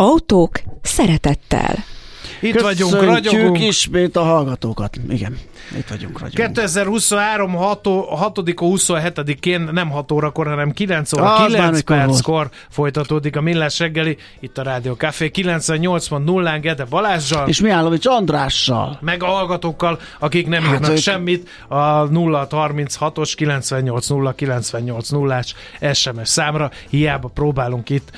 Autók szeretettel. Itt vagyunk, ragyogunk. ismét a hallgatókat. Igen, itt vagyunk, ragyogunk. 2023. 6. 27-én nem 6 órakor, hanem 9 óra, Az 9 már mikor perckor folytatódik a Millás reggeli, itt a Rádió Café 98.0-án Gede Balázsjal. És Mihálovics Andrással. meg a hallgatókkal, akik nem Hát írnak ők- semmit, a 036-os 980 980-ás SMS számra. Hiába próbálunk itt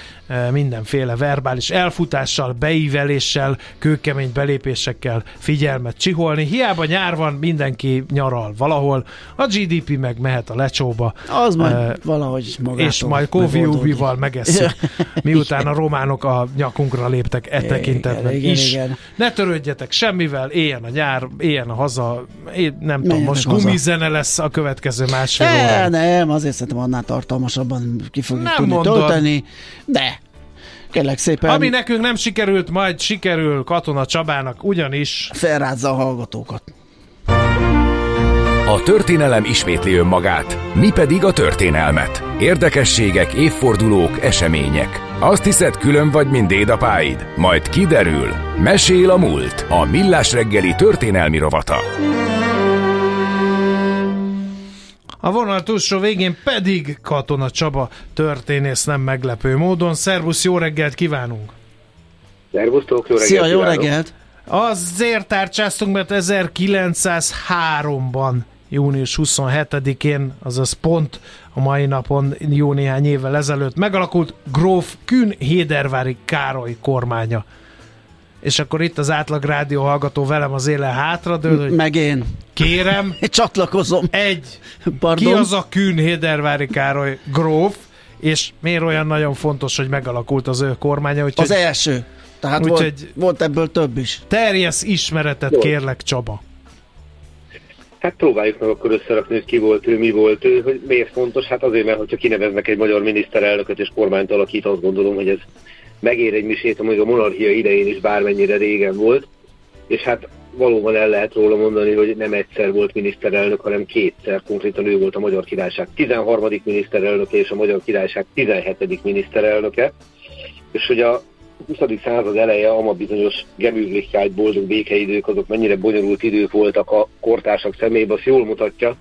mindenféle verbális elfutással, beíveléssel, kőkemény belépésekkel figyelmet csiholni. Hiába nyár van, mindenki nyaral valahol, a GDP meg mehet a lecsóba. Az majd E, valahogy magától és majd. Covid-val megesszük, miután a románok a nyakunkra léptek e tekintetben igen, is. igen. Ne törődjetek semmivel, éljen a nyár, éljen a haza, én nem tudom, Menjenek most haza. gumizene lesz a következő másfél Ne, órában. nem, azért szerintem annál tartalmasabban ki fogjuk Nem tudni mondod. tölteni, de kérlek szépen Ami nekünk nem sikerült, majd sikerül Katona Csabának, ugyanis felrázza a hallgatókat. A történelem ismétli önmagát, mi pedig a történelmet. Érdekességek, évfordulók, események. Azt hiszed, külön vagy, mint dédapáid? Majd kiderül. Mesél a múlt. A Millás reggeli történelmi rovata. A vonal túlsó végén pedig Katona Csaba történész nem meglepő módon. Szervusz, jó reggelt kívánunk! Szervusztok, jó reggelt Szia, jó kívánok. reggelt! Azért tárcsáztunk, mert 1903-ban, június 27-én, azaz pont a mai napon, jó néhány évvel ezelőtt megalakult Gróf Kün Hédervári Károly kormánya. És akkor itt az átlag rádió hallgató velem az éle hátradől, hogy Meg én. kérem, Én csatlakozom. egy, Pardon. ki az a Kün Hédervári Károly gróf, és miért olyan nagyon fontos, hogy megalakult az ő kormánya, úgyhogy Az első. Tehát volt, Úgyhogy- volt ebből több is. terjesz ismeretet Jó. kérlek Csaba. Hát próbáljuk meg akkor összerakni, hogy ki volt ő, mi volt ő, hogy miért fontos. Hát azért, mert hogyha kineveznek egy magyar miniszterelnököt és kormányt alakít, azt gondolom, hogy ez megér egy misét, amíg a monarchia idején is bármennyire régen volt. És hát valóban el lehet róla mondani, hogy nem egyszer volt miniszterelnök, hanem kétszer. Konkrétan ő volt a Magyar Királyság 13. miniszterelnöke és a Magyar Királyság 17. miniszterelnöke. És hogy a 20. század eleje, ama bizonyos Gemütlichkeit, boldog békeidők, azok mennyire bonyolult idők voltak a kortársak szemébe, azt jól mutatja,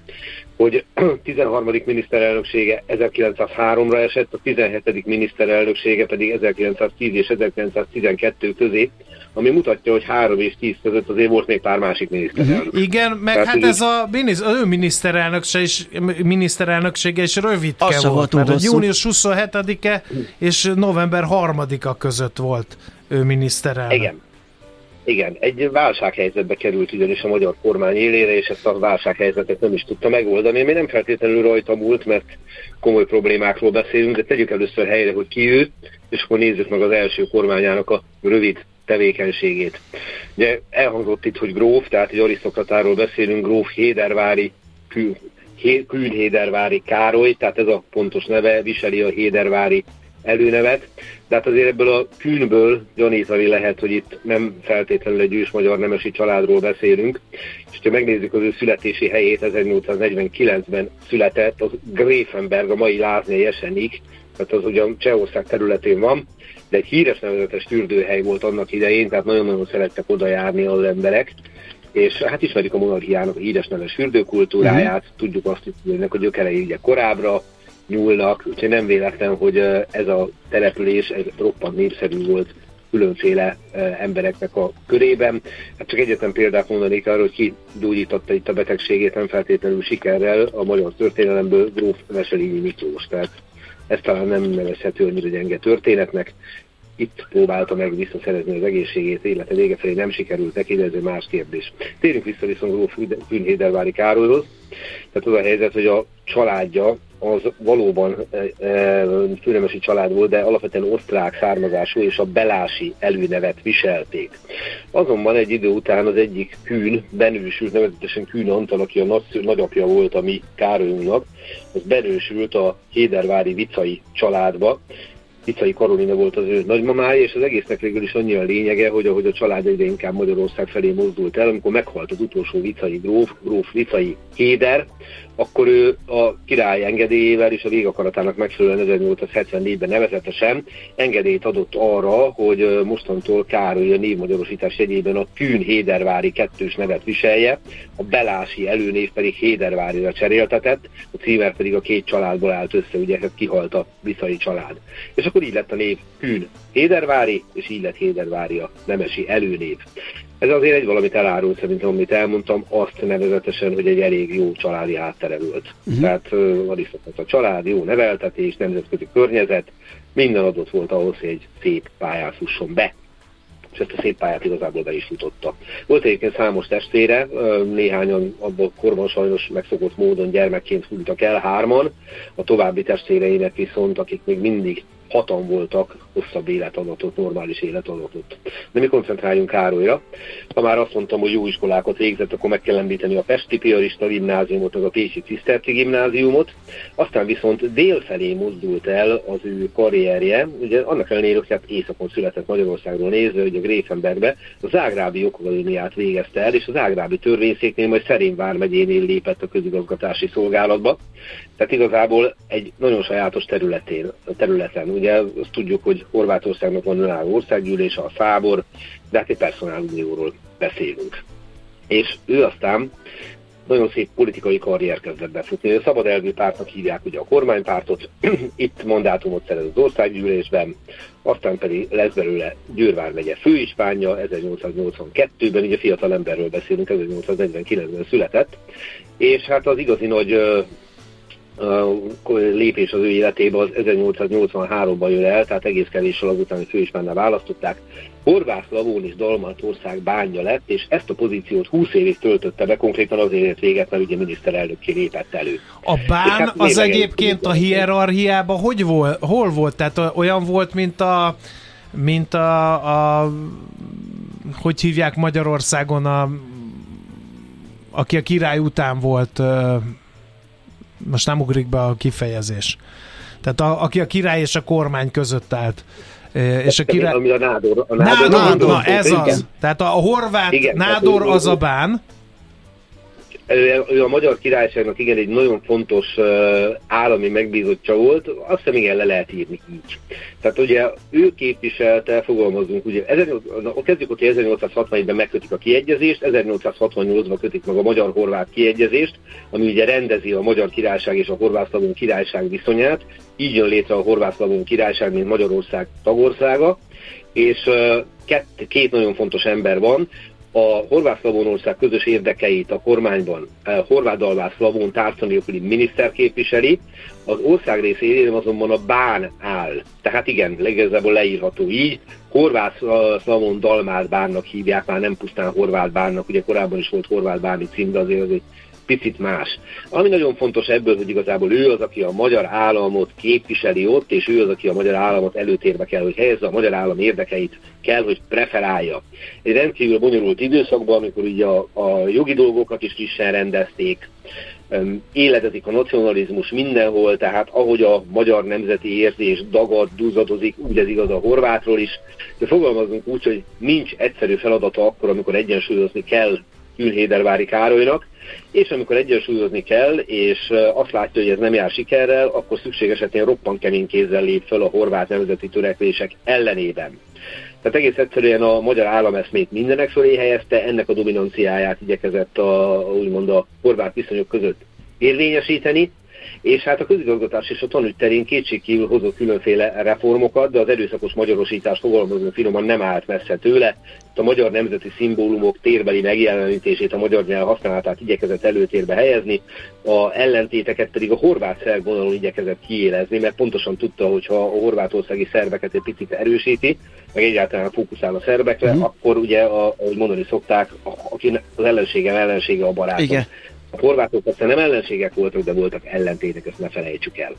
hogy 13. miniszterelnöksége 1903-ra esett, a 17. miniszterelnöksége pedig 1910 és 1912 közé, ami mutatja, hogy 3 és 10 között azért volt még pár másik miniszterelnök. Igen, meg Tehát hát ez ez a, minisz, ő miniszterelnökse is, miniszterelnöksége is rövidke Az se volt, mert a hosszú. június 27-e és november 3-a között volt ő miniszterelnök. Igen. Igen, egy válsághelyzetbe került ugyanis a magyar kormány élére, és ezt a válsághelyzetet nem is tudta megoldani, ami nem feltétlenül rajta múlt, mert komoly problémákról beszélünk, de tegyük először helyre, hogy ki ő, és akkor nézzük meg az első kormányának a rövid tevékenységét. Ugye elhangzott itt, hogy gróf, tehát egy arisztokratáról beszélünk, gróf Hédervári kül, Hé- Külhédervári Károly, tehát ez a pontos neve, viseli a Hédervári előnevet, de hát azért ebből a kűnből gyanítani lehet, hogy itt nem feltétlenül egy ős magyar nemesi családról beszélünk, és ha megnézzük az ő születési helyét, 1849-ben született, az Gréfenberg, a mai Láznyai Esenik, tehát az ugyan Csehország területén van, de egy híres nevezetes fürdőhely volt annak idején, tehát nagyon-nagyon szerettek oda járni az emberek, és hát ismerjük a monarchiának a híres neves fürdőkultúráját, uh-huh. tudjuk azt, hogy ennek a gyökerei ugye korábbra nyúlnak, úgyhogy nem véletlen, hogy ez a település ez roppant népszerű volt különféle embereknek a körében. Hát csak egyetlen példát mondanék arra, hogy ki gyógyította itt a betegségét, nem feltétlenül sikerrel a magyar történelemből Gróf Veselényi Miklós. Tehát ez talán nem nevezhető annyira gyenge történetnek. itt próbálta meg visszaszerezni az egészségét, élete vége felé nem sikerült neki, de ez egy más kérdés. Térjünk vissza viszont Gróf Fűnhédervári Károlyhoz. Tehát az a helyzet, hogy a családja az valóban e, e, főnemesi család volt, de alapvetően osztrák származású és a belási előnevet viselték. Azonban egy idő után az egyik kűn benősült, nevezetesen Kűn Antal, aki a nagy, nagyapja volt a mi Károlyunknak, az benősült a Hédervári Vicai családba, Icai Karolina volt az ő nagymamája, és az egésznek végül is annyi a lényege, hogy ahogy a család egyre inkább Magyarország felé mozdult el, amikor meghalt az utolsó vicai gróf, gróf vicai Héder, akkor ő a király engedélyével és a végakaratának megfelelően 1874-ben nevezetesen engedélyt adott arra, hogy mostantól Károly a névmagyarosítás jegyében a Kűn Hédervári kettős nevet viselje, a Belási előnév pedig Hédervárira cseréltetett, a címer pedig a két családból állt össze, ugye hát kihalt a viszai család. És akkor így lett a név Kűn Hédervári, és így lett Hédervári a nemesi előnév. Ez azért egy valamit elárul szerintem, amit elmondtam, azt nevezetesen, hogy egy elég jó családi háttere volt. Uh-huh. Tehát uh, a család, jó neveltetés, nemzetközi környezet, minden adott volt ahhoz, hogy egy szép pályán fusson be és ezt a szép pályát igazából be is futotta. Volt egyébként számos testvére, néhányan abban korban sajnos megszokott módon gyermekként hunytak el, hárman, a további testvéreinek viszont, akik még mindig hatan voltak, hosszabb életadatot, normális életadatot. De mi koncentráljunk Károlyra. Ha már azt mondtam, hogy jó iskolákat végzett, akkor meg kell említeni a Pesti Piarista gimnáziumot, az a Pécsi Ciszterci gimnáziumot. Aztán viszont délfelé mozdult el az ő karrierje. Ugye annak ellenére, hogy hát északon született Magyarországról nézve, hogy a Gréfenbergbe a Zágrábi Jogakadémiát végezte el, és az Zágrábi törvényszéknél majd Szerény vármegyénél lépett a közigazgatási szolgálatba. Tehát igazából egy nagyon sajátos területén, területen. Ugye azt tudjuk, hogy Horvátországnak van önálló országgyűlés, a Fábor, de hát egy personálunióról beszélünk. És ő aztán nagyon szép politikai karrier kezdett befutni. A Szabad Elvű pártnak hívják ugye a kormánypártot, itt mandátumot szerez az országgyűlésben, aztán pedig lesz belőle Győrvár megye főispánja 1882-ben, ugye fiatal emberről beszélünk, 1849-ben született, és hát az igazi nagy lépés az ő életébe az 1883-ban jön el, tehát egész kevéssel azután, hogy főispánnál választották. Horváth Lavón is Dalmatország bánja lett, és ezt a pozíciót 20 évig töltötte be, konkrétan azért ért véget, mert ugye miniszterelnökké lépett elő. A bán hát az egyébként a hierarchiában hogy volt, hol volt? Tehát olyan volt, mint a mint a, a hogy hívják Magyarországon a aki a király után volt most nem ugrik be a kifejezés. Tehát a, aki a király és a kormány között állt. És a király... Ami a nádor. A nádor, nádor, nádor na, ez az. Tehát a, a horvát igen, nádor az a bán, ő a Magyar Királyságnak igen egy nagyon fontos állami megbízottja volt, azt hiszem igen le lehet írni így. Tehát ugye ő képviselte, fogalmazunk, ugye 18, kezdjük ott, hogy 1861-ben megkötik a kiegyezést, 1868-ban kötik meg a magyar-horvát kiegyezést, ami ugye rendezi a Magyar Királyság és a horvát királyság viszonyát, így jön létre a horvát királyság, mint Magyarország tagországa, és két, két nagyon fontos ember van, a Horvát-Szlavónország közös érdekeit a kormányban a Horvát Dalvás Szlavón tárca nélküli miniszter képviseli, az ország részén azonban a bán áll. Tehát igen, legalábbis leírható így. Horvát Szlavón Dalmát bánnak hívják, már nem pusztán Horvát bánnak, ugye korábban is volt Horvát báni cím, de azért az egy picit más. Ami nagyon fontos ebből, hogy igazából ő az, aki a magyar államot képviseli ott, és ő az, aki a magyar államot előtérbe kell, hogy helyezze, a magyar állam érdekeit kell, hogy preferálja. Egy rendkívül bonyolult időszakban, amikor ugye a, a jogi dolgokat is frissen rendezték, éledezik a nacionalizmus mindenhol, tehát ahogy a magyar nemzeti érzés dagad, duzadozik, úgy ez igaz a horvátról is, de fogalmazunk úgy, hogy nincs egyszerű feladata akkor, amikor egyensúlyozni kell Ülhédervári Károlynak, és amikor egyensúlyozni kell, és azt látja, hogy ez nem jár sikerrel, akkor szükség esetén roppan kemény kézzel lép fel a horvát nemzeti törekvések ellenében. Tehát egész egyszerűen a magyar állameszmét mindenek fölé helyezte, ennek a dominanciáját igyekezett a, úgymond a horvát viszonyok között érvényesíteni, és hát a közigazgatás és a tanügy terén kétségkívül hozott különféle reformokat, de az erőszakos magyarosítás fogalmazó finoman nem állt messze tőle. Itt a magyar nemzeti szimbólumok térbeli megjelenítését, a magyar nyelv használatát igyekezett előtérbe helyezni, a ellentéteket pedig a horvát szerb vonalon igyekezett kiélezni, mert pontosan tudta, hogy ha a horvátországi szerveket egy picit erősíti, meg egyáltalán fókuszál a szerbekre, mm. akkor ugye, a, ahogy mondani szokták, aki az ellensége ellensége a barátom. Igen. A horvátok persze nem ellenségek voltak, de voltak ellentétek, ezt ne felejtsük el.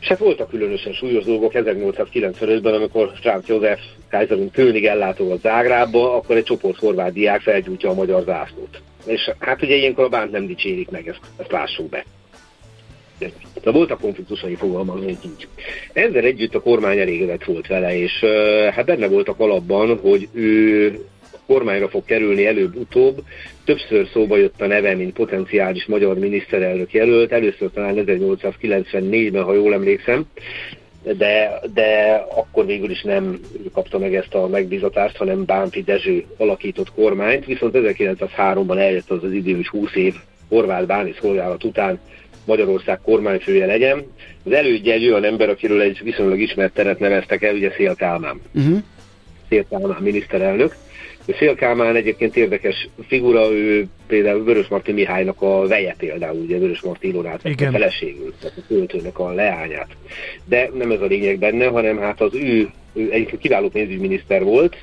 És hát voltak különösen súlyos dolgok 1895-ben, amikor Franz József Kaiserunk König ellátogat Zágrábba, akkor egy csoport horvát diák felgyújtja a magyar zászlót. És hát ugye ilyenkor a bánt nem dicsérik meg, ezt, ezt lássuk be. De voltak konfliktusai fogalmazunk így. Ezzel együtt a kormány elégedett volt vele, és hát benne voltak alapban, hogy ő kormányra fog kerülni előbb-utóbb. Többször szóba jött a neve, mint potenciális magyar miniszterelnök jelölt, először talán 1894-ben, ha jól emlékszem, de, de akkor végül is nem kapta meg ezt a megbízatást, hanem Bánfi Dezső alakított kormányt, viszont 1903-ban eljött az az idő, hogy 20 év horvát báni szolgálat után Magyarország kormányfője legyen. Az elődje egy olyan ember, akiről egy viszonylag ismert teret neveztek el, ugye Szél Kálmán. Uh-huh. Szél Kálmán miniszterelnök. Szél Kálmán egyébként érdekes figura, ő például Vörös Marti Mihálynak a veje például, ugye Vörös Marti Ilonát, a feleségül, tehát a költőnek a leányát. De nem ez a lényeg benne, hanem hát az ő, ő egyébként kiváló pénzügyminiszter volt,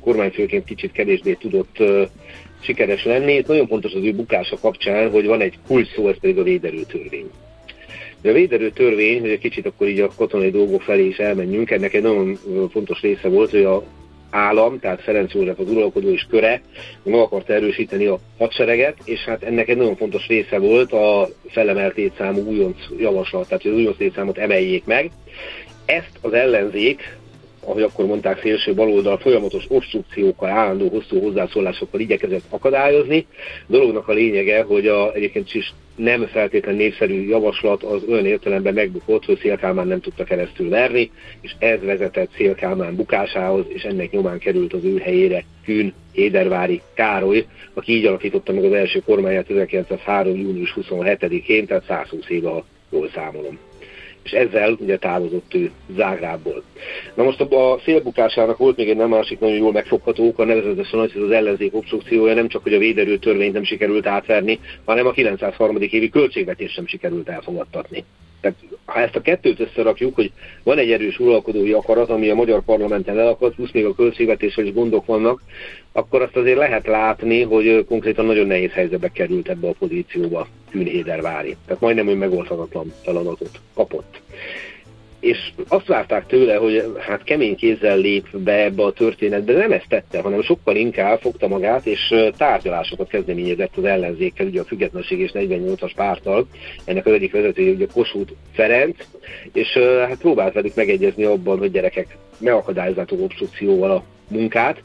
kormányfőként kicsit kevésbé tudott sikeres lenni. Itt nagyon fontos az ő bukása kapcsán, hogy van egy kulcs szó, ez pedig a véderő törvény. De a véderő törvény, hogy egy kicsit akkor így a katonai dolgok felé is elmenjünk, ennek egy nagyon fontos része volt, hogy a állam, tehát Ferenc József az uralkodó is köre, meg akarta erősíteni a hadsereget, és hát ennek egy nagyon fontos része volt a felemelt létszámú újonc javaslat, tehát hogy az újonc létszámot emeljék meg. Ezt az ellenzék, ahogy akkor mondták, szélső baloldal folyamatos obstrukciókkal, állandó hosszú hozzászólásokkal igyekezett akadályozni. A dolognak a lényege, hogy a, egyébként is nem feltétlen népszerű javaslat az olyan értelemben megbukott, hogy Szélkálmán nem tudta keresztül verni, és ez vezetett Szélkálmán bukásához, és ennek nyomán került az ő helyére Kün Édervári Károly, aki így alakította meg az első kormányát 1903. június 27-én, tehát 120 éve, jól számolom és ezzel ugye távozott ő Zágrábból. Na most a, a szélbukásának volt még egy nem másik nagyon jól megfogható oka, nevezetesen az, hogy az ellenzék obstrukciója nem csak, hogy a véderő törvényt nem sikerült átverni, hanem a 903. évi költségvetést sem sikerült elfogadtatni. Tehát ha ezt a kettőt összerakjuk, hogy van egy erős uralkodói akarat, ami a magyar parlamenten elakadt, plusz még a költségvetésről is gondok vannak, akkor azt azért lehet látni, hogy konkrétan nagyon nehéz helyzetbe került ebbe a pozícióba Kűnhédervári. Tehát majdnem, hogy megoldhatatlan feladatot kapott és azt várták tőle, hogy hát kemény kézzel lép be ebbe a történetbe, de nem ezt tette, hanem sokkal inkább fogta magát, és tárgyalásokat kezdeményezett az ellenzékkel, ugye a Függetlenség és 48-as pártal, ennek az egyik vezetője ugye Kossuth Ferenc, és hát próbált velük megegyezni abban, hogy gyerekek megakadályozzátok obstrukcióval a munkát,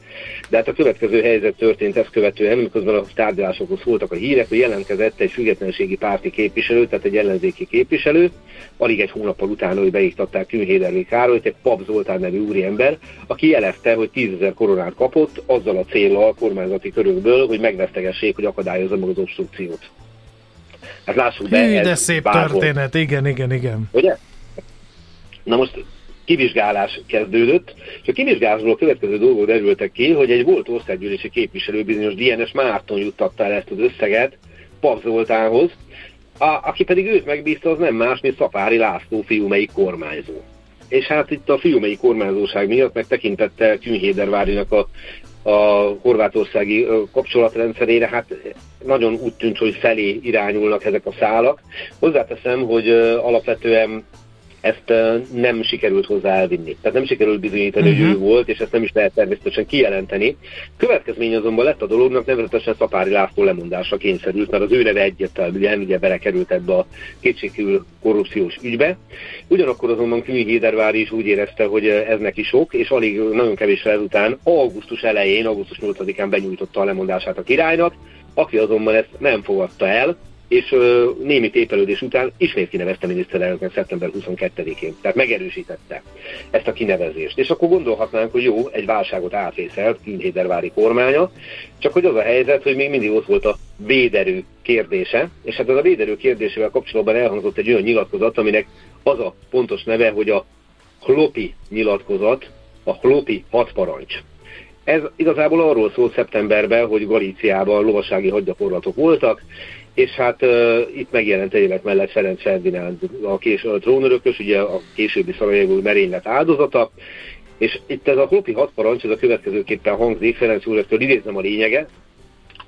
de hát a következő helyzet történt ezt követően, miközben a tárgyalásokhoz szóltak a hírek, hogy jelentkezett egy függetlenségi párti képviselő, tehát egy ellenzéki képviselő, alig egy hónappal utána, hogy beiktatták Künhéderli Károlyt, egy Pap Zoltán nevű úriember, aki jelezte, hogy 10 ezer koronát kapott, azzal a célral a kormányzati körökből, hogy megvesztegessék, hogy akadályozza meg az obstrukciót. Hát lássuk be. Hű, de szép bárhol. történet, igen, igen, igen. Ugye? Na most kivizsgálás kezdődött, és a kivizsgálásból a következő dolgok derültek ki, hogy egy volt országgyűlési képviselő bizonyos DNS Márton juttatta el ezt az összeget Pap Zoltánhoz, a, aki pedig őt megbízta, az nem más, mint Szapári László fiúmei kormányzó. És hát itt a fiúmei kormányzóság miatt, meg tekintette Künhédervárinak a, a horvátországi kapcsolatrendszerére, hát nagyon úgy tűnt, hogy felé irányulnak ezek a szálak. Hozzáteszem, hogy alapvetően ezt nem sikerült hozzá elvinni. Tehát nem sikerült bizonyítani, uh-huh. hogy mhm. ő volt, és ezt nem is lehet természetesen kijelenteni. Következmény azonban lett a dolognak, nevezetesen Szapári László lemondásra kényszerült, mert az ő neve egyértelműen ugye belekerült ebbe a kétségkívül korrupciós ügybe. Ugyanakkor azonban Kümi Hédervári is úgy érezte, hogy ez neki sok, és alig nagyon kevés ezután augusztus elején, augusztus 8-án benyújtotta a lemondását a királynak, aki azonban ezt nem fogadta el, és ö, némi tépelődés után ismét kinevezte miniszterelnöket szeptember 22-én. Tehát megerősítette ezt a kinevezést. És akkor gondolhatnánk, hogy jó, egy válságot átvészelt Kínhédervári kormánya, csak hogy az a helyzet, hogy még mindig ott volt a véderő kérdése, és hát ez a véderő kérdésével kapcsolatban elhangzott egy olyan nyilatkozat, aminek az a pontos neve, hogy a Klopi nyilatkozat, a Klopi hat parancs. Ez igazából arról szólt szeptemberben, hogy Galíciában lovassági hadgyakorlatok voltak, és hát uh, itt megjelent egyébként mellett Ferenc Ferdinánd, a, kés, a trónörökös, ugye a későbbi Szarajevó merénylet áldozata, és itt ez a Klopi hat parancs, ez a következőképpen hangzik, Ferenc úr, ezt idézem a lényege,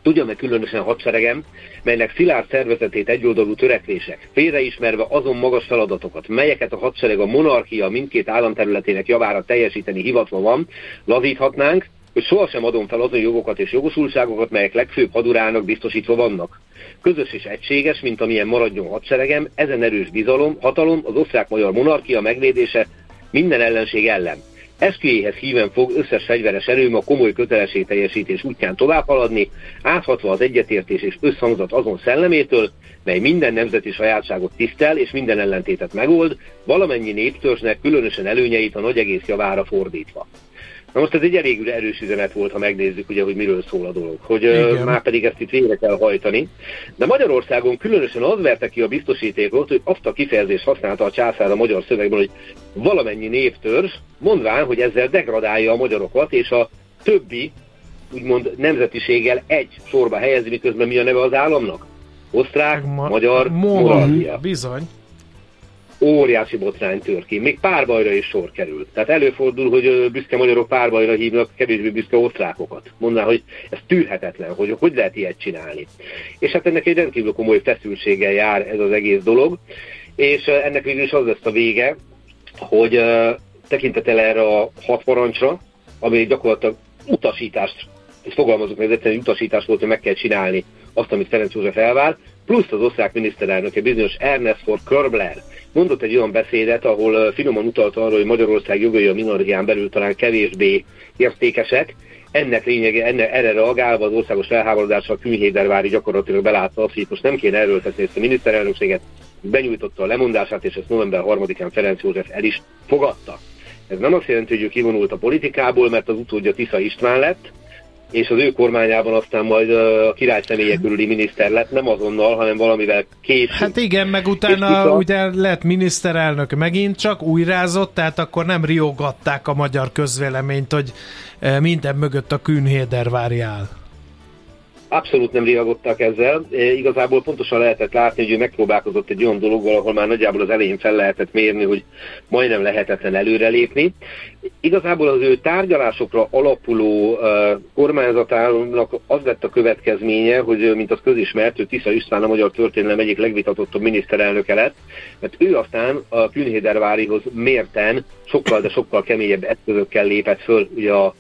Tudja meg különösen hadseregem, melynek szilárd szervezetét egyoldalú törekvések, félreismerve azon magas feladatokat, melyeket a hadsereg a monarchia mindkét államterületének javára teljesíteni hivatva van, lazíthatnánk, hogy sohasem adom fel azon jogokat és jogosultságokat, melyek legfőbb hadurának biztosítva vannak. Közös és egységes, mint amilyen maradjon hadseregem, ezen erős bizalom, hatalom, az osztrák-magyar monarchia megvédése minden ellenség ellen. Eszküjéhez híven fog összes fegyveres erőm a komoly kötelességteljesítés útján tovább haladni, áthatva az egyetértés és összhangzat azon szellemétől, mely minden nemzeti sajátságot tisztel és minden ellentétet megold, valamennyi néptörzsnek különösen előnyeit a nagy egész javára fordítva. Na most ez egy elég erős üzenet volt, ha megnézzük, ugye, hogy miről szól a dolog, hogy Igen. már pedig ezt itt végre kell hajtani. De Magyarországon különösen az verte ki a biztosítékot, hogy azt a kifejezést használta a császár a magyar szövegben, hogy valamennyi néptörzs, mondván, hogy ezzel degradálja a magyarokat, és a többi, úgymond nemzetiséggel egy sorba helyezi, miközben mi a neve az államnak? Osztrák, Ma- magyar, Moravia. Bizony óriási botrány tör ki. Még párbajra is sor került. Tehát előfordul, hogy büszke magyarok párbajra hívnak kevésbé büszke osztrákokat. Mondaná, hogy ez tűrhetetlen, hogy hogy lehet ilyet csinálni. És hát ennek egy rendkívül komoly feszültséggel jár ez az egész dolog, és ennek végül is az lesz a vége, hogy tekintetel erre a hat parancsra, ami gyakorlatilag utasítást, és fogalmazunk meg, ez egyszerűen utasítás volt, hogy meg kell csinálni azt, amit Ferenc József elvár, plusz az osztrák miniszterelnöke bizonyos Ernest for Körbler mondott egy olyan beszédet, ahol finoman utalta arra, hogy Magyarország jogai a minorián belül talán kevésbé értékesek, ennek lényege, enne, erre reagálva az országos felháborodással Künhédervári gyakorlatilag belátta azt, hogy most nem kéne erőltetni ezt a miniszterelnökséget, benyújtotta a lemondását, és ezt november 3-án Ferenc József el is fogadta. Ez nem azt jelenti, hogy ő kivonult a politikából, mert az utódja Tisza István lett, és az ő kormányában aztán majd a király személye körüli miniszter lett, nem azonnal, hanem valamivel később. Hát igen, meg utána a... ugye lett miniszterelnök megint csak újrázott, tehát akkor nem riogatták a magyar közvéleményt, hogy minden mögött a Künhédervári áll. Abszolút nem reagottak ezzel. E, igazából pontosan lehetett látni, hogy ő megpróbálkozott egy olyan dologgal, ahol már nagyjából az elején fel lehetett mérni, hogy majdnem lehetetlen előrelépni. Igazából az ő tárgyalásokra alapuló uh, kormányzatának az lett a következménye, hogy mint az közismert, hogy Tisza István a magyar történelem egyik legvitatottabb miniszterelnöke lett, mert ő aztán a Künhédervárihoz mérten sokkal, de sokkal keményebb eszközökkel lépett föl ugye a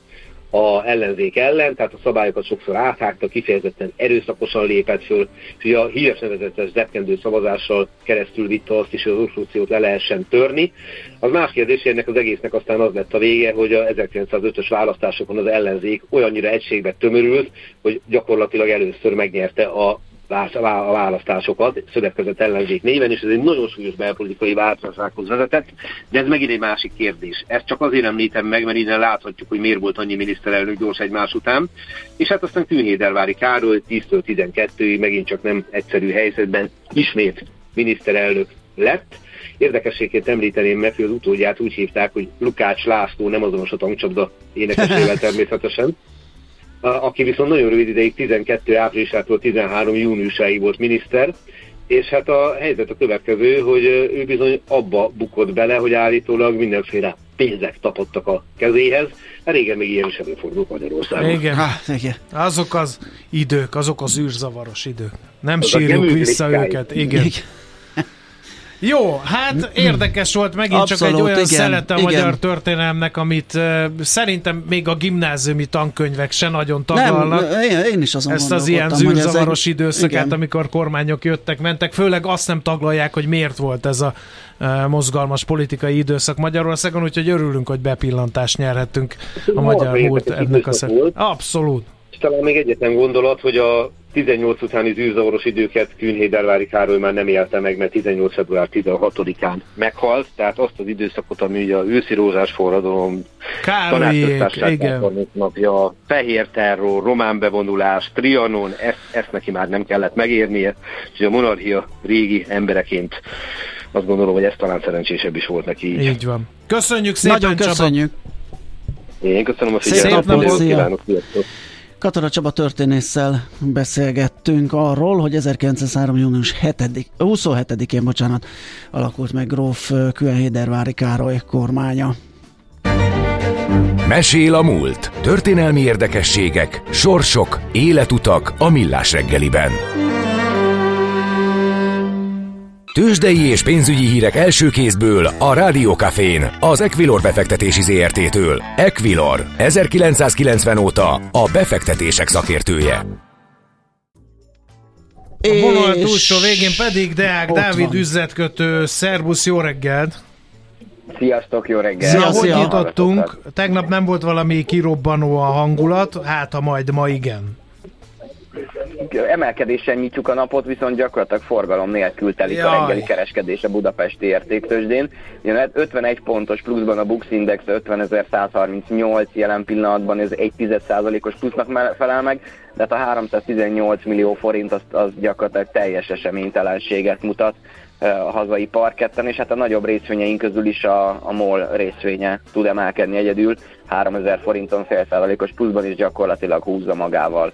a ellenzék ellen, tehát a szabályokat sokszor áthágta, kifejezetten erőszakosan lépett föl, és a híres nevezetes zepkendő szavazással keresztül vitte azt is, hogy az obstrukciót le lehessen törni. Az más kérdés, ennek az egésznek aztán az lett a vége, hogy a 1905-ös választásokon az ellenzék olyannyira egységbe tömörült, hogy gyakorlatilag először megnyerte a a választásokat szövetkezett ellenzék néven, és ez egy nagyon súlyos belpolitikai változáshoz vezetett, de ez megint egy másik kérdés. Ezt csak azért említem meg, mert innen láthatjuk, hogy miért volt annyi miniszterelnök gyors egymás után, és hát aztán Künhédervári Károly 10-től 12-ig megint csak nem egyszerű helyzetben ismét miniszterelnök lett. Érdekességként említeném meg, hogy az utódját úgy hívták, hogy Lukács László nem azonos a tankcsapda énekesével természetesen aki viszont nagyon rövid ideig 12 áprilisától 13 júniusáig volt miniszter, és hát a helyzet a következő, hogy ő bizony abba bukott bele, hogy állítólag mindenféle pénzek tapottak a kezéhez. Hát régen még ilyen is előfordult Magyarországon. Igen. Há, igen. Azok az idők, azok az űrzavaros idők. Nem az sírjuk vissza őket. Igen. igen. Jó, hát érdekes volt megint Abszolút, csak egy olyan igen, szelete a igen. magyar történelmnek, amit uh, szerintem még a gimnáziumi tankönyvek se nagyon taglalnak. Nem, én, én is azon Ezt az ilyen zűrzavaros egy... időszakát, igen. amikor kormányok jöttek, mentek, főleg azt nem taglalják, hogy miért volt ez a uh, mozgalmas politikai időszak Magyarországon, úgyhogy örülünk, hogy bepillantást nyerhettünk a magyar múlt ennek a szer... Abszolút. És talán még egyetlen gondolat, hogy a 18 utáni zűrzavaros időket Künhédervári Károly már nem élte meg, mert 18. február 16-án meghalt, tehát azt az időszakot, ami ugye a őszi rózsás forradalom, igen. napja, fehér terror, román bevonulás, trianon, ezt, ezt neki már nem kellett megérnie, és a monarchia régi embereként azt gondolom, hogy ez talán szerencsésebb is volt neki így. Így van. Köszönjük szépen, Nagyon köszönjük. Csaba. Én köszönöm a figyelmet. Szép napot, kívánok, Katara Csaba történésszel beszélgettünk arról, hogy 1903. június 7. 27-én bocsánat, alakult meg gróf Küenhédervári Károly kormánya. Mesél a múlt. Történelmi érdekességek, sorsok, életutak a millás reggeliben. Tőzsdei és pénzügyi hírek első kézből a Rádiókafén, az Equilor befektetési ZRT-től. Equilor, 1990 óta a befektetések szakértője. A vonal túlsó végén pedig Deák Dávid van. üzletkötő. Szerbusz, jó reggelt! Sziasztok, jó reggelt! Szia, hogy nyitottunk? Tegnap nem volt valami kirobbanó a hangulat, hát a majd ma igen emelkedésen nyitjuk a napot, viszont gyakorlatilag forgalom nélkül telik Jaj. a reggeli kereskedés a budapesti értéktősdén. 51 pontos pluszban a Bux Index 50.138 jelen pillanatban, ez egy 10%-os plusznak felel meg, de hát a 318 millió forint az, az gyakorlatilag teljes eseménytelenséget mutat a hazai parketten, és hát a nagyobb részvényeink közül is a, a MOL részvénye tud emelkedni egyedül, 3000 forinton fél százalékos pluszban is gyakorlatilag húzza magával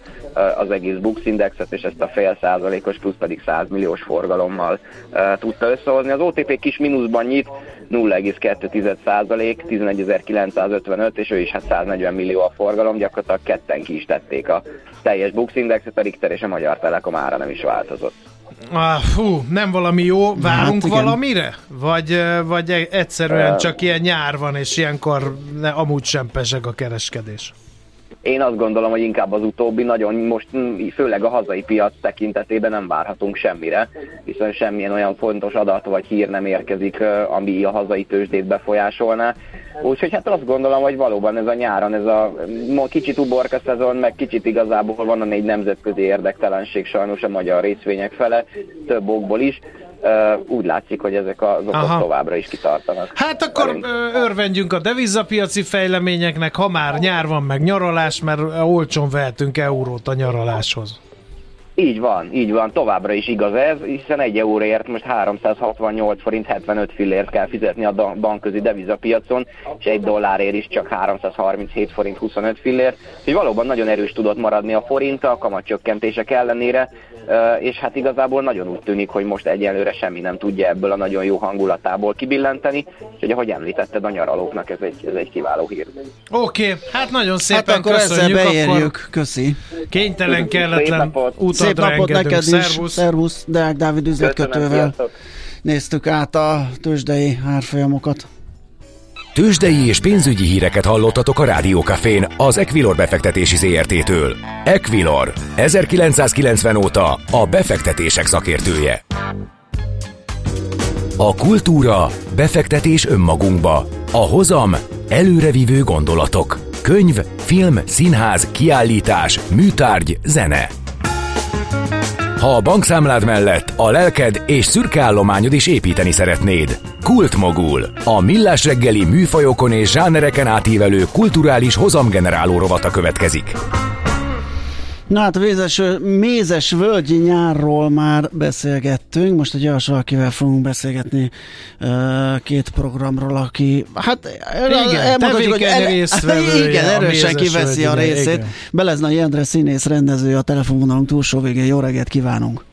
az egész Bux Indexet, és ezt a fél százalékos plusz pedig 100 milliós forgalommal tudta összehozni. Az OTP kis mínuszban nyit, 0,2 százalék, 11.955, és ő is hát 140 millió a forgalom, gyakorlatilag ketten ki is tették a teljes Bux Indexet, a Richter és a Magyar Telekom ára nem is változott. Ah, fú, nem valami jó, várunk hát, valamire? Vagy, vagy egyszerűen csak ilyen nyár van, és ilyenkor ne, amúgy sem peseg a kereskedés? Én azt gondolom, hogy inkább az utóbbi, nagyon most főleg a hazai piac tekintetében nem várhatunk semmire, hiszen semmilyen olyan fontos adat vagy hír nem érkezik, ami a hazai tőzsdét befolyásolná. Úgyhogy hát azt gondolom, hogy valóban ez a nyáron, ez a kicsit uborka szezon, meg kicsit igazából van a négy nemzetközi érdektelenség sajnos a magyar részvények fele, több okból is úgy látszik, hogy ezek az okok Aha. továbbra is kitartanak. Hát akkor Velünk. örvendjünk a devizapiaci fejleményeknek, ha már nyár van, meg nyaralás, mert olcsón vehetünk eurót a nyaraláshoz. Így van, így van, továbbra is igaz ez, hiszen egy euróért most 368 forint 75 fillért kell fizetni a bankközi devizapiacon, és egy dollárért is csak 337 forint 25 fillért, úgyhogy valóban nagyon erős tudott maradni a forint a kamatcsökkentések ellenére, és hát igazából nagyon úgy tűnik, hogy most egyelőre semmi nem tudja ebből a nagyon jó hangulatából kibillenteni, és ahogy említetted, a nyaralóknak ez egy, ez egy kiváló hír. Oké, okay, hát nagyon szépen hát akkor köszönjük. Ezzel beérjük. Akkor Köszi. Kénytelen, kelletlen Szép napot neked Szervusz. is. Szervusz, Deák Dávid üzletkötővel. Néztük át a tőzsdei árfolyamokat. Tőzsdei és pénzügyi híreket hallottatok a Rádiókafén az Equilor befektetési ZRT-től. Equilor, 1990 óta a befektetések szakértője. A kultúra, befektetés önmagunkba, a hozam, előrevívő gondolatok, könyv, film, színház, kiállítás, műtárgy, zene. Ha a bankszámlád mellett a lelked és szürke állományod is építeni szeretnéd. Kultmogul. A millás reggeli műfajokon és zsánereken átívelő kulturális hozamgeneráló rovata következik. Na hát a mézes, mézes völgyi nyárról már beszélgettünk, most egy olyas akivel fogunk beszélgetni két programról, aki hát igen, hogy el, igen, erősen kiveszi a részét. Igen. Beleznai Endre színész rendező a telefonvonalunk túlsó végén. Jó reggelt kívánunk!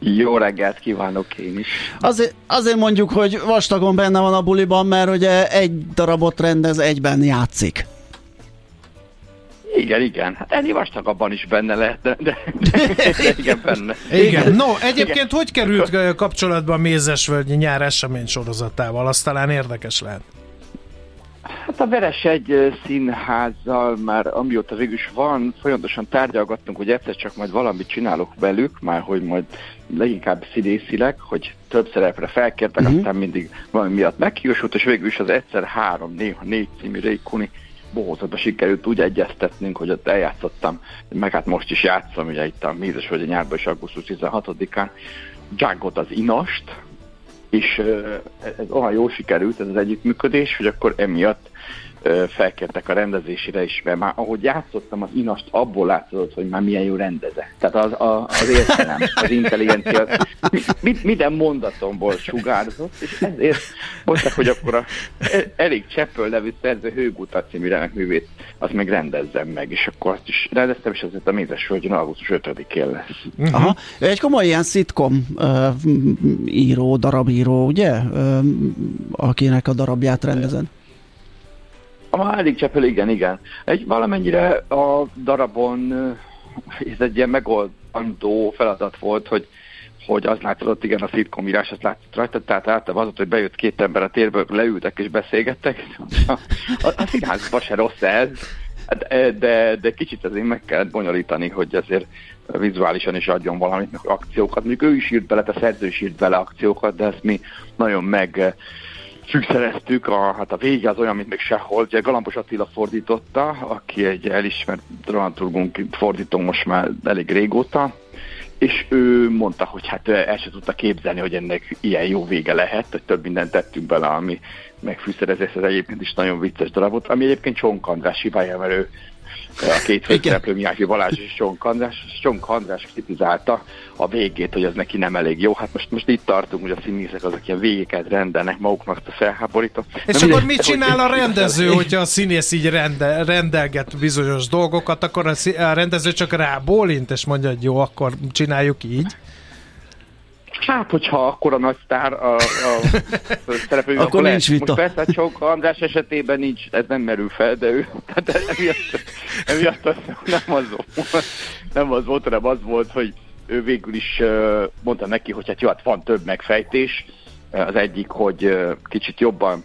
Jó reggelt kívánok én is. Azért, azért mondjuk, hogy vastagon benne van a buliban, mert ugye egy darabot rendez, egyben játszik. Igen, igen. Hát ennél vastagabban is benne lehet, de, de, de igen, benne. Igen. No, egyébként igen. hogy került kapcsolatban Mézesvölgyi nyár esemény sorozatával? Az talán érdekes lehet. Hát a Veres egy színházzal már amióta végül is van, folyamatosan tárgyalgattunk, hogy egyszer csak majd valamit csinálok velük, már hogy majd leginkább színészileg, hogy több szerepre felkértek, uh-huh. aztán mindig valami miatt meghiúsult, és végül is az egyszer három, néha négy című Rékuni bohózatban sikerült úgy egyeztetnünk, hogy ott eljátszottam, meg hát most is játszom, ugye itt a Mézes vagy a nyárban is augusztus 16-án, Jagot az Inast, és ez olyan jól sikerült ez az együttműködés, hogy akkor emiatt felkértek a rendezésére is, mert már ahogy játszottam az inast, abból látszott, hogy már milyen jó rendeze. Tehát az, a, az értelem, az intelligencia, mit, minden mondatomból sugárzott, és ezért mondták, hogy akkor a elég Cseppel nevű szerző Hőgutat című művét, azt meg rendezzem meg, és akkor azt is rendeztem, és azért a Mézes Földjön augusztus 5-én lesz. Uh-huh. Aha. Egy komoly ilyen szitkom uh, író, darabíró, ugye? Uh, akinek a darabját rendezed. A Málik Csepel, igen, igen. Egy valamennyire a darabon ez egy ilyen megoldandó feladat volt, hogy hogy az látszott, igen, a szitkom írás, az látszott rajta, tehát általában az, hogy bejött két ember a térből, leültek és beszélgettek. A, a, a színházban se rossz ez, de, de, de kicsit azért meg kellett bonyolítani, hogy azért vizuálisan is adjon valamit, akciókat. Mondjuk ő is írt bele, a szerző is írt bele akciókat, de ezt mi nagyon meg szükszereztük, a, hát a vége az olyan, mint még sehol. Ugye Galambos Attila fordította, aki egy elismert dramaturgunk fordító most már elég régóta, és ő mondta, hogy hát el se tudta képzelni, hogy ennek ilyen jó vége lehet, hogy több mindent tettünk bele, ami megfűszerezés, ez egyébként is nagyon vicces darabot, ami egyébként Csonk András hibája, mert ő a két főszereplő Mihály Balázs és Csonk András, Csonk András kritizálta a végét, hogy ez neki nem elég jó. Hát most, most itt tartunk, hogy a színészek azok ilyen végéket rendelnek maguknak a felháborító. És akkor mit csinál a rendező, hogyha a színész így rendel, rendelget bizonyos dolgokat, akkor a rendező csak rábólint, és mondja, hogy jó, akkor csináljuk így? Hát, hogyha akkor a nagy sztár a, a szereplő, akkor, akkor nincs vita. Most persze Csonk András esetében nincs, ez nem merül fel, de ő, tehát emiatt, emiatt az nem az volt, nem az volt, hanem az volt, hogy ő végül is mondta neki, hogy hát jó, hát van több megfejtés. Az egyik, hogy kicsit jobban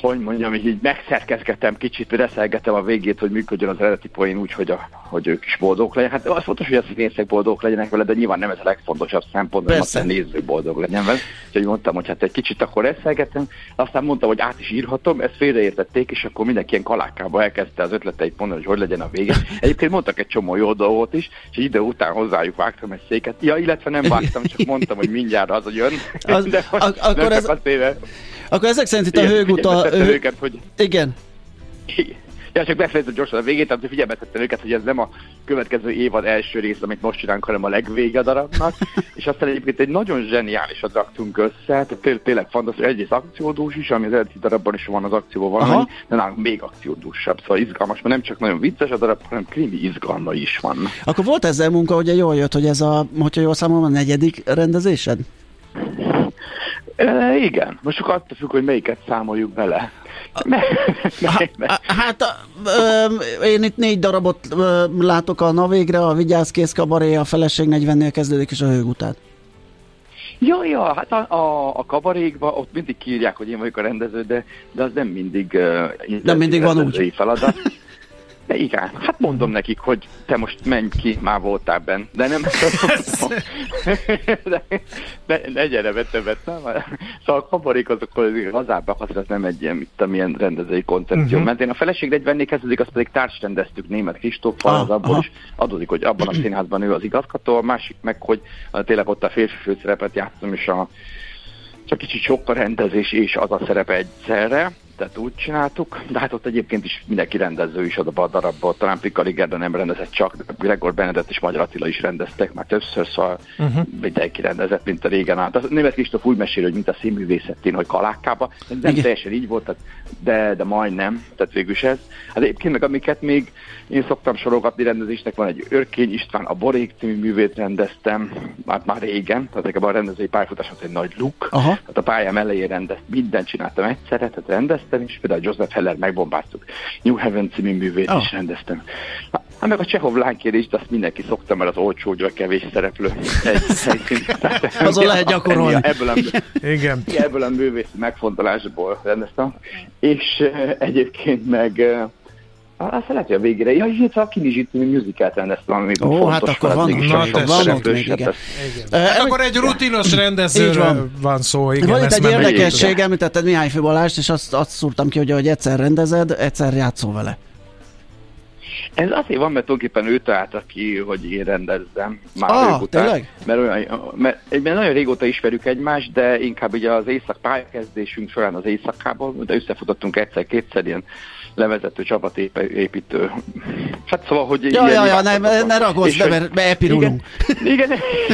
hogy mondjam, így megszerkezgetem kicsit, reszelgetem a végét, hogy működjön az eredeti poén úgy, hogy, a, hogy ők is boldogok legyenek. Hát az fontos, hogy a színészek boldogok legyenek vele, de nyilván nem ez a legfontosabb szempont, hogy a néző boldog legyen vele. Úgyhogy mondtam, hogy hát egy kicsit akkor reszelgetem, aztán mondtam, hogy át is írhatom, ezt félreértették, és akkor mindenki ilyen kalákába elkezdte az ötleteit mondani, hogy hogy legyen a vége. Egyébként mondtak egy csomó jó dolgot is, és idő után hozzájuk vágtam egy széket. Ja, illetve nem vágtam, csak mondtam, hogy mindjárt az, jön. Az, de most, akkor ez... Akkor ezek szerint itt a hőgut a... Hő... Őket, hogy... Igen. Ja, csak befejezem gyorsan a végét, tehát figyelmeztettem őket, hogy ez nem a következő évad első rész, amit most csinálunk, hanem a legvége a darabnak. és aztán egyébként egy nagyon zseniálisat raktunk össze, tehát tényleg, tényleg fantasztikus, egyrészt akciódús is, ami az eredeti darabban is van az akcióban valami, de nálunk még akciódúsabb, szóval izgalmas, mert nem csak nagyon vicces a darab, hanem krimi izgalma is van. Akkor volt ezzel munka, ugye jól jött, hogy ez a, hogyha jól számolom, a negyedik rendezésed? E, igen, most csak attól függ, hogy melyiket számoljuk bele. hát én itt négy darabot látok a Navégre, a Vigyáz Kész Kabaré, a Feleség 40-nél kezdődik, és a Hőgutát. Ja, ja, hát a, a, a kabarékban ott mindig kírják, hogy én vagyok a rendező, de, de az nem mindig, uh, nem mindig van úgy. feladat. De igen, hát mondom nekik, hogy te most menj ki, már voltál benn, de nem de, de, ne gyere be többet, nem? Szóval a kabarék azok lazábbak, az nem egy ilyen, mint amilyen rendezői koncepció. Uh-huh. Mert én a feleség 40 kezdődik, azt pedig társrendeztük német Kristóffal, ah, az abból aha. is adódik, hogy abban a színházban ő az igazgató, a másik meg, hogy tényleg ott a férfi főszerepet játszom, és a csak kicsit sok a rendezés és az a szerep egyszerre tehát úgy csináltuk, de hát ott egyébként is mindenki rendező is oda a darabból, talán Pikali Gerda nem rendezett csak, Gregor Benedett és Magyar Attila is rendeztek már többször, szóval uh-huh. mindenki rendezett, mint a régen állt. Az Német Kristóf úgy mesél, hogy mint a színművészetén, hogy kalákkába, nem Igen. teljesen így volt, de, de majdnem, tehát végül is ez. Hát egyébként meg amiket még én szoktam sorogatni rendezésnek, van egy Örkény István, a Borék című művét rendeztem, már, már régen, tehát a rendezői pályafutásom egy nagy luk, Aha. tehát a pályám elején rendeztem, mindent csináltam egyszerre, tehát rendeztem, rendeztem is, például Joseph Heller megbombáztuk. New Heaven című művét oh. is rendeztem. Hát meg a Csehov lánykérést, azt mindenki szokta, mert az olcsó, hogy a kevés szereplő. Egy Azon lehet gyakorolni. Ebből a, Igen. ebből a művész megfontolásból rendeztem. És uh, egyébként meg uh, Azt lehet, hogy a végére. Ja, és a kinizsítő musicalt rendeztem, ami Ó, hát akkor van, Na, van, van ott még, igen. Igen. Hát hogy- akkor egy rutinos rendezőről van. van szó, igen. Van itt egy érdekesség, említetted Mihály Balást, és azt, azt szúrtam ki, hogy ahogy egyszer rendezed, egyszer játszol vele. Ez azért van, mert tulajdonképpen ő találta ki, hogy én rendezzem már Ah, után. tényleg? Mert, olyan, mert egyben nagyon régóta ismerjük egymást, de inkább ugye az éjszak pályakezdésünk során az éjszakában, de összefutottunk egyszer-kétszer ilyen levezető csapatépítő. Hát szóval, hogy Ja, ilyen ja, ja, ne, ne ragozz be, mert beepirulunk. Igen,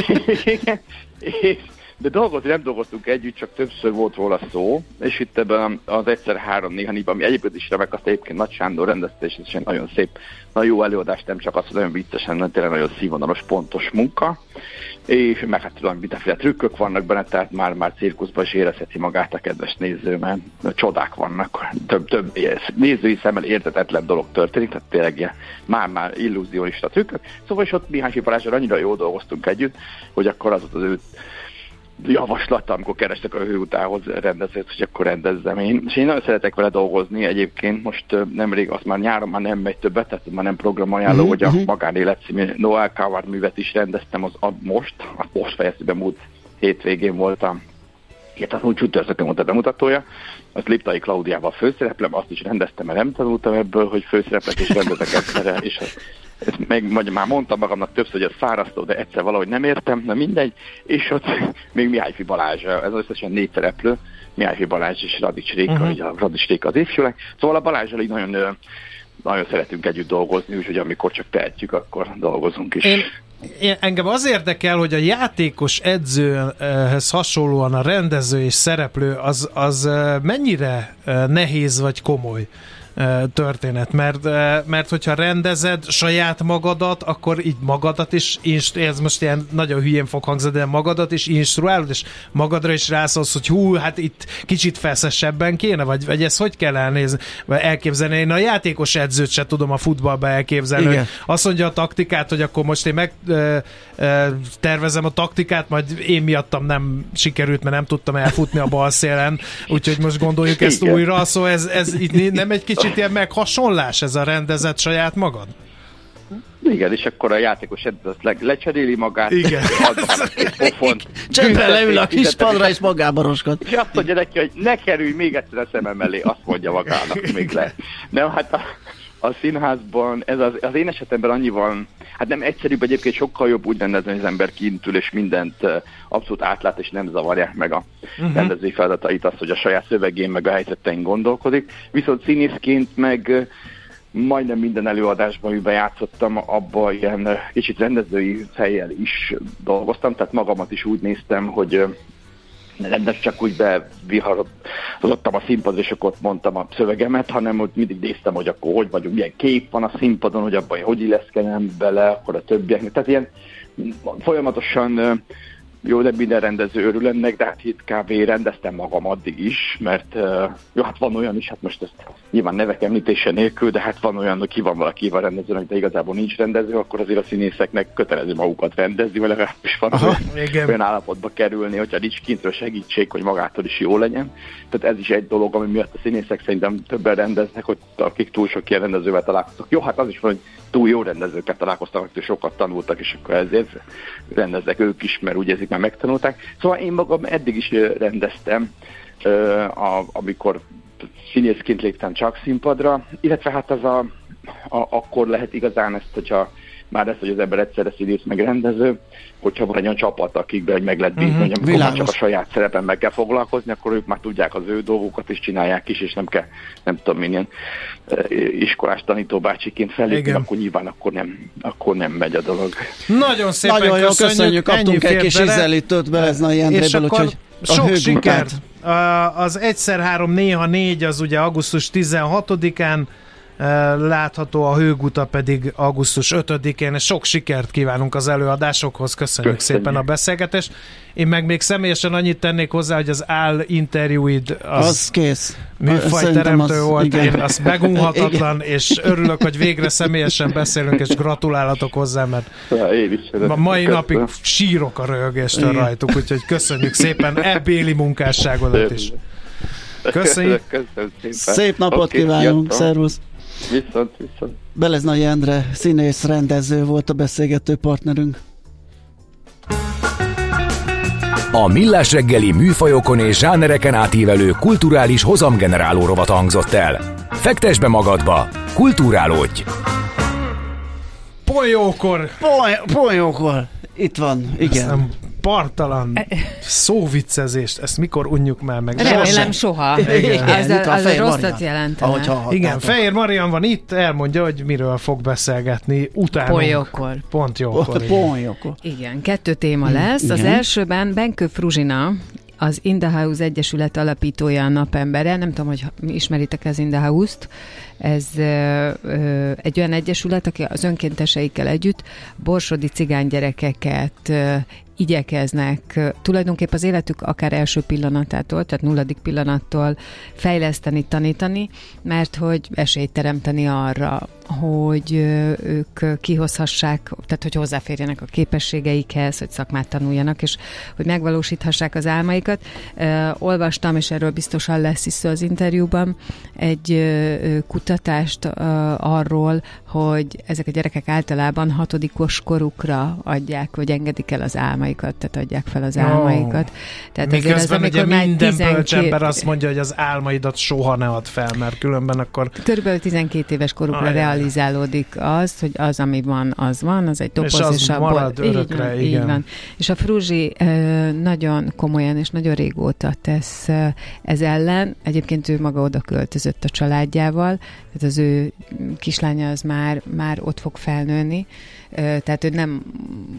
igen, igen. És, de dolgozni nem dolgoztunk együtt, csak többször volt róla szó, és itt ebben az egyszer három néha négyben, ami egyébként is remek, azt egyébként Nagy Sándor rendezte, és ez egy nagyon szép, nagyon jó előadás, nem csak az, hogy nagyon viccesen, hanem tényleg nagyon színvonalos, pontos munka, és meg hát tudom, mindenféle trükkök vannak benne, tehát már, már cirkuszban is érezheti magát a kedves néző, mert csodák vannak, több, több nézői szemmel értetetlen dolog történik, tehát tényleg ilyen már-már illúzionista trükkök. Szóval is ott Mihály annyira jól dolgoztunk együtt, hogy akkor az volt az ő javaslata, amikor kerestek a hőutához rendezőt, hogy akkor rendezzem én. És én nagyon szeretek vele dolgozni egyébként, most nemrég, azt már nyáron már nem megy többet, tehát már nem programajánló, Mhm, hogy a mhm. magánélet című Noel Coward művet is rendeztem, az a most, a most fejeztő be múlt hétvégén voltam. Igen, tehát úgy csütörtökön volt a bemutatója, azt Liptai Klaudiával főszereplem, azt is rendeztem, mert nem tanultam ebből, hogy főszereplek is rendezek egyszerre, és ezt meg, vagy már mondtam magamnak többször, hogy ez fárasztó, de egyszer valahogy nem értem, na mindegy, és ott még Mihályfi Balázs, ez összesen négy szereplő, Mihályfi Balázs és Radics Réka, uh-huh. ugye a Radics Réka az ifjúleg, szóval a Balázsral így nagyon, nagyon szeretünk együtt dolgozni, úgyhogy amikor csak tehetjük, akkor dolgozunk is. Én, én, engem az érdekel, hogy a játékos edzőhez hasonlóan a rendező és szereplő az, az mennyire eh, nehéz vagy komoly történet, mert, mert hogyha rendezed saját magadat, akkor így magadat is, inst- ez most ilyen nagyon hülyén fog hangzani, de magadat is instruálod, és magadra is rászólsz, hogy hú, hát itt kicsit feszesebben kéne, vagy, vagy ezt hogy kell elnézni, vagy elképzelni? Én a játékos edzőt se tudom a futballba elképzelni, Igen. azt mondja a taktikát, hogy akkor most én meg ö, ö, tervezem a taktikát, majd én miattam nem sikerült, mert nem tudtam elfutni a bal szélen, úgyhogy most gondoljuk ezt Igen. újra, szóval ez, ez itt nem egy kicsit ilyen meghasonlás ez a rendezett saját magad? Igen, és akkor a játékos edző azt le, lecseréli magát, Igen. Csendben leül a kis padra, és magába roskat. És azt mondja neki, hogy ne kerülj még egyszer a szemem mellé, azt mondja magának még le. Nem, hát a, a színházban, ez az, az én esetemben annyival, hát nem egyszerűbb, egyébként sokkal jobb úgy rendezni, hogy az ember kint ül, és mindent abszolút átlát, és nem zavarják meg a uh-huh. rendezői feladatait, azt, hogy a saját szövegén, meg a helyzetein gondolkodik. Viszont színészként meg majdnem minden előadásban, amiben játszottam, abban ilyen kicsit rendezői fejjel is dolgoztam, tehát magamat is úgy néztem, hogy nem, nem csak úgy beviharodottam a színpadra, és akkor ott mondtam a szövegemet, hanem hogy mindig néztem, hogy akkor hogy vagyunk, milyen kép van a színpadon, hogy abban hogy illeszkenem bele, akkor a többieknek. Tehát ilyen folyamatosan jó, de minden rendező örül ennek, de hát itt kb. rendeztem magam addig is, mert jó, hát van olyan is, hát most ezt nyilván nevek említése nélkül, de hát van olyan, hogy ki van valaki a rendezőnek, de igazából nincs rendező, akkor azért a színészeknek kötelező magukat rendezni, vagy legalábbis van Aha, olyan, olyan állapotba kerülni, hogyha nincs kintről segítség, hogy magától is jó legyen. Tehát ez is egy dolog, ami miatt a színészek szerintem többen rendeznek, hogy akik túl sok ilyen rendezővel találkoztak. Jó, hát az is van, hogy túl jó rendezőket találkoztak, akik sokat tanultak, és akkor ezért rendeznek ők is, mert úgy érzik, már megtanulták. Szóval én magam eddig is rendeztem, a, amikor színészként léptem csak színpadra, illetve hát az a, a, akkor lehet igazán ezt, hogyha már ezt, hogy az ember egyszerre színész meg rendező, hogyha van egy olyan csapat, akikben hogy meg lehet bízni, Mhm, hogy amikor már csak a saját szerepemmel kell foglalkozni, akkor ők már tudják az ő dolgokat is csinálják is, és nem kell, nem tudom, milyen iskolás tanítóbácsiként fellépni, akkor nyilván akkor nem, akkor nem megy a dolog. Nagyon szépen Nagyon jó, köszönjük, köszönjük, kaptunk ennyi egy kis ízelítőt Beleznai akkor úgyhogy a sok sikert! Az egyszer három, néha négy az ugye augusztus 16-án eh, látható, a hőguta pedig augusztus 5-én, és sok sikert kívánunk az előadásokhoz, köszönjük, Köszönjük. szépen a beszélgetést. Én meg még személyesen annyit tennék hozzá, hogy az áll interjúid az, Az kész. műfaj Szerintem teremtő az- volt, igen. én az megunhatatlan, és örülök, hogy végre személyesen beszélünk, és gratulálatok hozzá, mert Ja, én is a mai Köszönöm. napig sírok a röhögéstől Igen. rajtuk, úgyhogy köszönjük szépen ebbéli munkásságodat is. Köszönjük. Köszönöm szépen. Szép napot Oké, kívánunk, sziasztok. szervusz! Viszont, viszont. Beleznai Endre, színész, rendező volt a beszélgető partnerünk. A Millás reggeli műfajokon és zsánereken átívelő kulturális hozamgeneráló rovat hangzott el. Fektes be magadba, kulturálódj! Polyókor! Polyókor! Itt van, igen. Nem partalan szóviccezést, ezt mikor unjuk már meg? Remélem soha. Igen. Itt van az Fehér rosszat jelentene. Igen, Fehér Marian van itt, elmondja, hogy miről fog beszélgetni utána. Polyókor. Pont jókor. igen. Kettő téma lesz. Az elsőben Benkő Fruzsina, az In the House Egyesület alapítója a napembere. Nem tudom, hogy ismeritek az In the House-t. Ez egy olyan egyesület, aki az önkénteseikkel együtt borsodi cigánygyerekeket igyekeznek tulajdonképp az életük akár első pillanatától, tehát nulladik pillanattól fejleszteni, tanítani, mert hogy esélyt teremteni arra, hogy ők kihozhassák, tehát hogy hozzáférjenek a képességeikhez, hogy szakmát tanuljanak, és hogy megvalósíthassák az álmaikat. Olvastam, és erről biztosan lesz is szó az interjúban, egy ö, ö, arról, hogy ezek a gyerekek általában hatodikos korukra adják, vagy engedik el az álmaikat, tehát adják fel az álmaikat. Tehát azért az, Miközben ugye minden 12 bölcsember azt mondja, hogy az álmaidat soha ne add fel, mert különben akkor Körülbelül 12 éves korukra Ajaj. realizálódik az, hogy az, ami van, az van, az egy doboz, És az abból- marad így örökre, van, igen. Így van. És a Fruzsi nagyon komolyan és nagyon régóta tesz ez ellen. Egyébként ő maga oda költözött a családjával, tehát az ő kislánya az már, már ott fog felnőni, tehát ő nem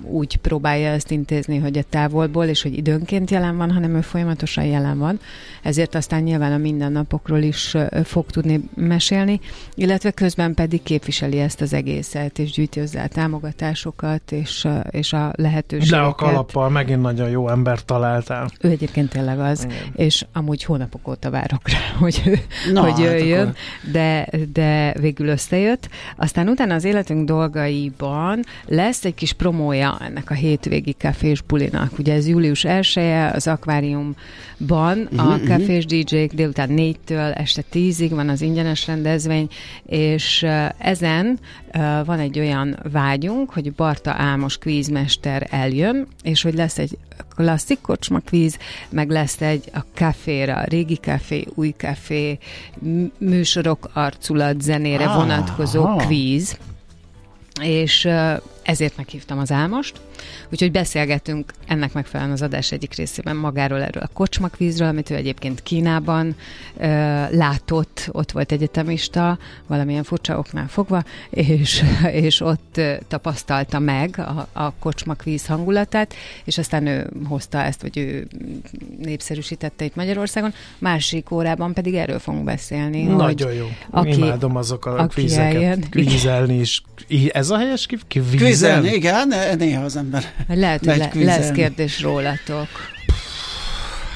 úgy próbálja ezt intézni, hogy a távolból, és hogy időnként jelen van, hanem ő folyamatosan jelen van. Ezért aztán nyilván a mindennapokról is fog tudni mesélni, illetve közben pedig képviseli ezt az egészet, és gyűjti hozzá a támogatásokat, és, és a le a lehetőségeket. kalappal megint nagyon jó ember találtál. Ő egyébként tényleg az, Igen. és amúgy hónapok óta várok rá, hogy, ő, Na, hogy hát jöjjön, akkor- de, de végül összejött. Aztán utána az életünk dolgaiban lesz egy kis promója ennek a hétvégi kafés bulinak. Ugye ez július 1 az akváriumban Mhm, a kafés DJ-k délután 4-től este 10-ig van az ingyenes rendezvény, és ezen van egy olyan vágyunk, hogy Barta Álmos kvízmester eljön, és hogy lesz egy klasszik kocsma kvíz, meg lesz egy a kaféra, régi kafé, új kafé, műsorok arculat zenére Ah, vonatkozó aha. kvíz, és ezért meghívtam az Álmost. Úgyhogy beszélgetünk ennek megfelelően az adás egyik részében magáról erről a kocsmakvízről, amit ő egyébként Kínában ö, látott, ott volt egyetemista, valamilyen furcsa oknál fogva, és, és ott tapasztalta meg a, a kocsmakvíz hangulatát, és aztán ő hozta ezt, vagy ő népszerűsítette itt Magyarországon. Másik órában pedig erről fogunk beszélni. Nagyon jó. aki- Imádom azok a aki kvízeket. eljön. Kvízelni is. Ez a helyes kvíz? Kvízelni? igen, néha az ember. Lehet, hogy le, lesz kérdés rólatok.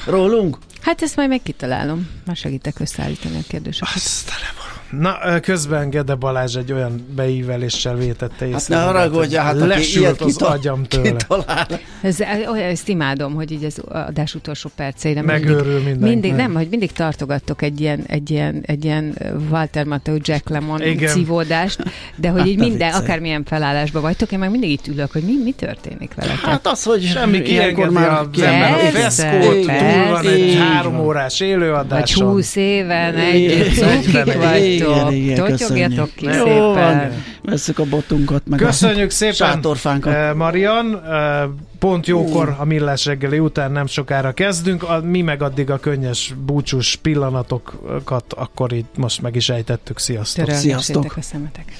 Rólunk? Hát ezt majd még kitalálom. Már segítek összeállítani a kérdéseket. Azt van. Na, közben Gede Balázs egy olyan beíveléssel vétette Hát észre. ne magát, haragudj, hogy hát aki ilyet az kital- agyam tőle. kitalál. Ez, olyan, ezt imádom, hogy így az adás utolsó perceire Megőrül mindenki. mindig, nem, hogy mindig tartogattok egy ilyen, egy ilyen, egy ilyen Walter Matthau, Jack Lemon Igen. szívódást, de hogy így Hát, a minden, vicce. akármilyen felállásban vagytok, én meg mindig itt ülök, hogy mi, mi történik veletek. Hát az, hogy Semmi kiengedi az ki- ember a feszkót, túl van egy három órás Vagy élőadáson. 20 éven cukik igen, vagytok, igen, totyogjatok ki köszönjük. Jó van. szépen. Vesszük a botunkat, meg Köszönjük a szépen, sátorfánkat. eh, Marian. Eh, Pont jókor a millás reggeli után nem sokára kezdünk. A, mi meg addig a könnyes búcsús pillanatokat akkor így most meg is ejtettük. Sziasztok! Sziasztok. a szemeteket.